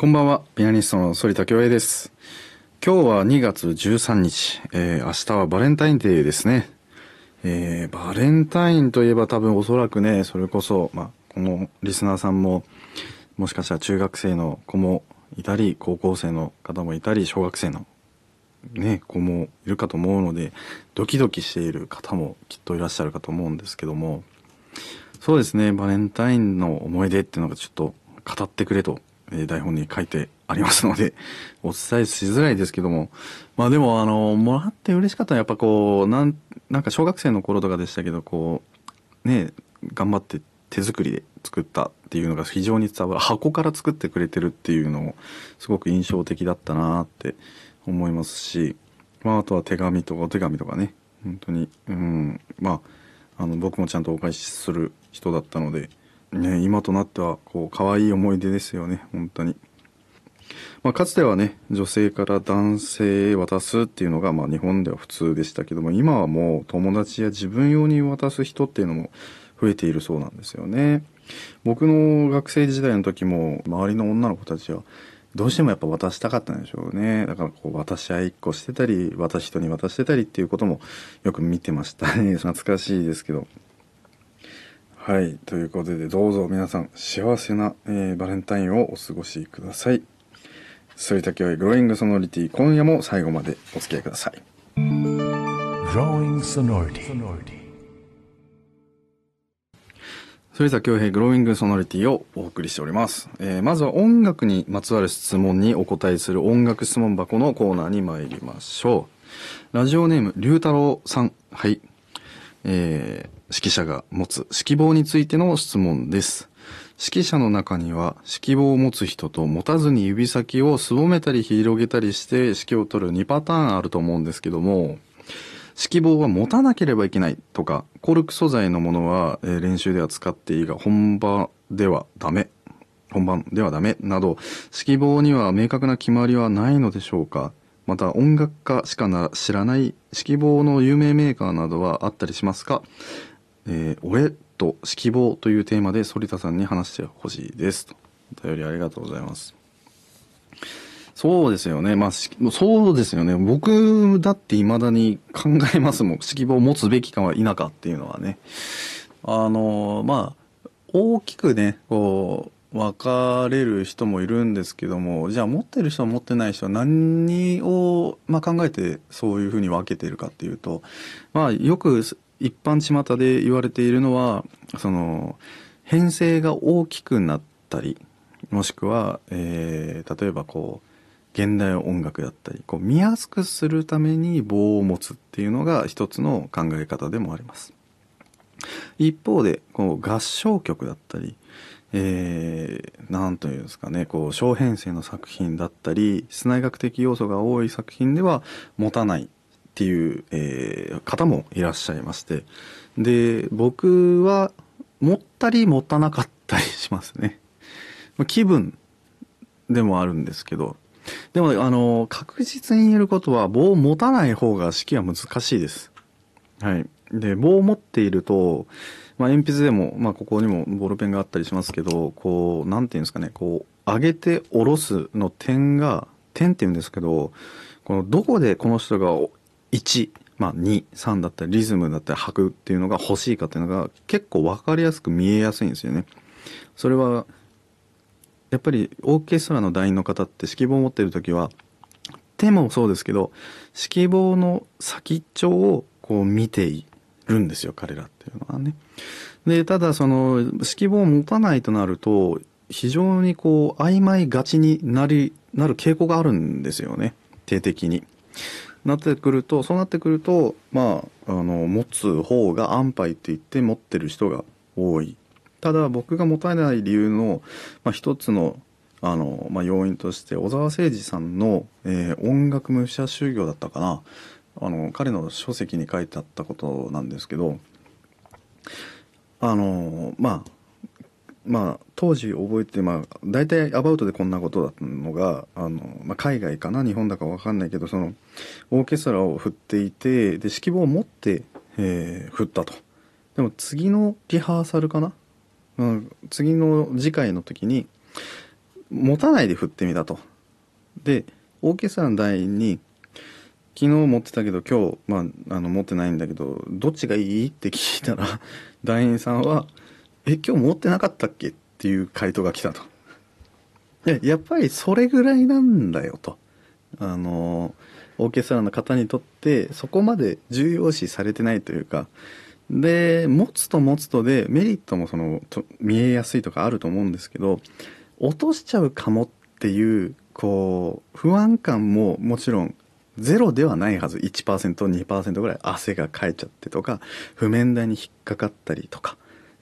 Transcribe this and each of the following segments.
こんばんは、ピアニストの反田恭平です。今日は2月13日、えー、明日はバレンタインデーですね。えー、バレンタインといえば多分おそらくね、それこそ、まあ、このリスナーさんも、もしかしたら中学生の子もいたり、高校生の方もいたり、小学生のね、子もいるかと思うので、ドキドキしている方もきっといらっしゃるかと思うんですけども、そうですね、バレンタインの思い出っていうのがちょっと語ってくれと台本に書いてありますので、お伝えしづらいですけども、まあでもあの、もらって嬉しかったのはやっぱこう、なん、なんか小学生の頃とかでしたけど、こう、ね、頑張って手作りで作ったっていうのが非常に伝わる。箱から作ってくれてるっていうのも、すごく印象的だったなって思いますし、まああとは手紙とかお手紙とかね、本当に、うん、まあ、あの、僕もちゃんとお返しする人だったので、ね、今となってはこう可愛い思い出ですよね本当に、まあ、かつてはね女性から男性へ渡すっていうのがまあ日本では普通でしたけども今はもう友達や自分用に渡す人っていうのも増えているそうなんですよね。僕の学生時代の時も周りの女の子たちはどうしてもやっぱ渡したかったんでしょうね。だからこう渡し合いっこしてたり渡し人に渡してたりっていうこともよく見てましたね。懐かしいですけど。はい。ということで、どうぞ皆さん、幸せな、えー、バレンタインをお過ごしください。そういった教育、グローイングソノリティ、今夜も最後までお付き合いください。反田恭平グローイングソノリティをお送りしております。えー、まずは音楽にまつわる質問にお答えする音楽質問箱のコーナーに参りましょう。ラジオネーム、龍太郎さん。はい。えー、指揮者が持つ指揮棒についての質問です。指揮者の中には指揮棒を持つ人と持たずに指先をすぼめたり広げたりして指揮を取る2パターンあると思うんですけども、指揮棒は持たなければいけないとか、コルク素材のものは練習では使っていいが本場ではダメ。本番ではダメなど、指揮棒には明確な決まりはないのでしょうかまた音楽家しか知らない指揮棒の有名メーカーなどはあったりしますかえー、俺と指揮棒というテーマで反田さんに話してほしいですと。お便りありがとうございます。そうですよね。まあ、そうですよね。僕だって未だに考えますもん。指揮棒を持つべきかは否かっていうのはね。あの、まあ、大きくね、こう、分かれる人もいるんですけども、じゃあ持ってる人は持ってない人は何を、まあ、考えてそういうふうに分けてるかっていうと、まあ、よく一般巷で言われているのはその編成が大きくなったりもしくは、えー、例えばこう現代音楽だったりこう見やすくするために棒を持つっていうのが一つの考え方でもあります。一方でこう合唱曲だったりえー、なんというんですかね、こう、小編成の作品だったり、室内学的要素が多い作品では持たないっていう、えー、方もいらっしゃいまして。で、僕は持ったり持たなかったりしますね。気分でもあるんですけど。でも、あの、確実に言えることは、棒を持たない方が式は難しいです。はい。で、棒を持っていると、まあ、鉛筆でも、まあ、ここにもボールペンがあったりしますけど、こう、なんていうんですかね、こう、上げて下ろすの点が、点って言うんですけど、この、どこでこの人が1、まあ、2、3だったりリズムだったり拍っていうのが欲しいかっていうのが結構分かりやすく見えやすいんですよね。それはやっぱりオーケストラの団員の方って指揮棒を持ってる時は手もそうですけど指揮棒の先っちょをこう見ているんですよ彼らっていうのはね。でただその指揮棒を持たないとなると非常にこう曖昧がちになりなる傾向があるんですよね定的に。なってくるとそうなってくるとまああの持つ方が安牌って言って持ってる人が多い。ただ僕が持たない理由の、まあ、一つのあの、まあ、要因として小沢誠二さんの、えー、音楽武者修行だったかな。あの彼の書籍に書いてあったことなんですけどあのまあまあ、当時覚えて、まあ、大体アバウトでこんなことだったのが、あの、まあ、海外かな日本だかわかんないけど、その、オーケストラを振っていて、で、指揮棒を持って、えー、振ったと。でも次のリハーサルかな、うん、次の次回の時に、持たないで振ってみたと。で、オーケストラの台に、昨日持ってたけど今日、まあ、あの持ってないんだけど、どっちがいい？って聞いたら、団員さんは、え、今日持ってなかったっけ？っていう回答が来たと。でやっぱりそれぐらいなんだよと。あの、オーケストラの方にとってそこまで重要視されてないというか、で、持つと持つとでメリットもその、見えやすいとかあると思うんですけど、落としちゃうかもっていう、こう、不安感ももちろんゼロではないはず。1%、2%ぐらい汗がかいちゃってとか、譜面台に引っかかったりとか。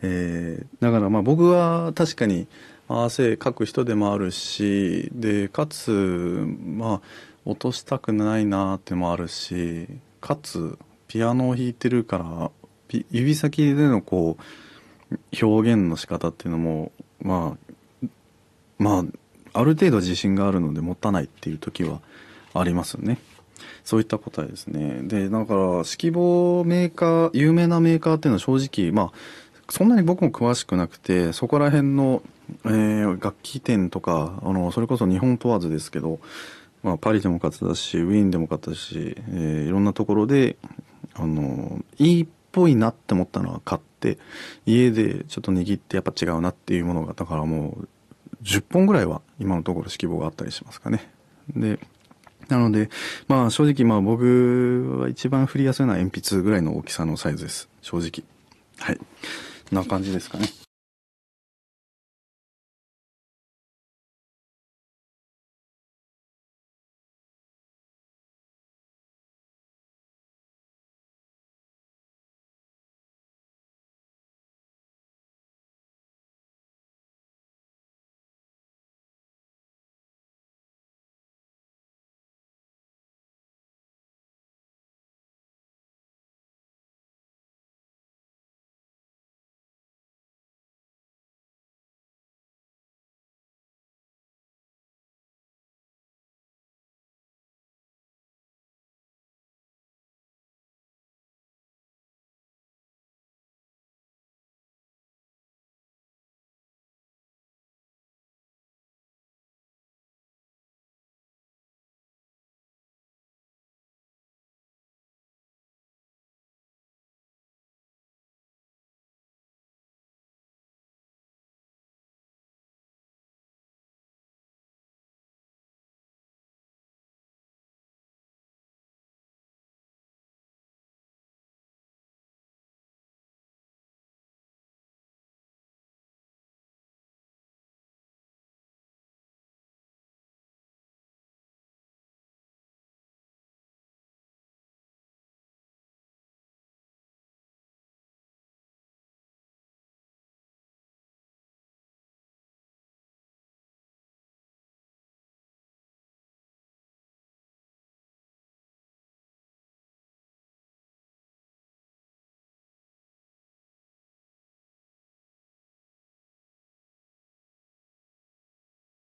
えー、だからまあ僕は確かに汗かく人でもあるし、で、かつ、まあ、落としたくないなってもあるし、かつ、ピアノを弾いてるから、指先でのこう、表現の仕方っていうのも、まあ、まあ、ある程度自信があるので持たないっていう時はありますよね。そういった答えですね。で、だから、指揮棒メーカー、有名なメーカーっていうのは正直、まあ、そんなに僕も詳しくなくて、そこら辺の、えー、楽器店とか、あの、それこそ日本問わずですけど、まあ、パリでも買ってたし、ウィーンでも買ったし、えー、いろんなところで、あの、いいっぽいなって思ったのは買って、家でちょっと握ってやっぱ違うなっていうものが、だからもう、10本ぐらいは今のところ指揮棒があったりしますかね。で、なので、まあ正直まあ僕は一番振りやすいのは鉛筆ぐらいの大きさのサイズです。正直。はい。な感じですかね。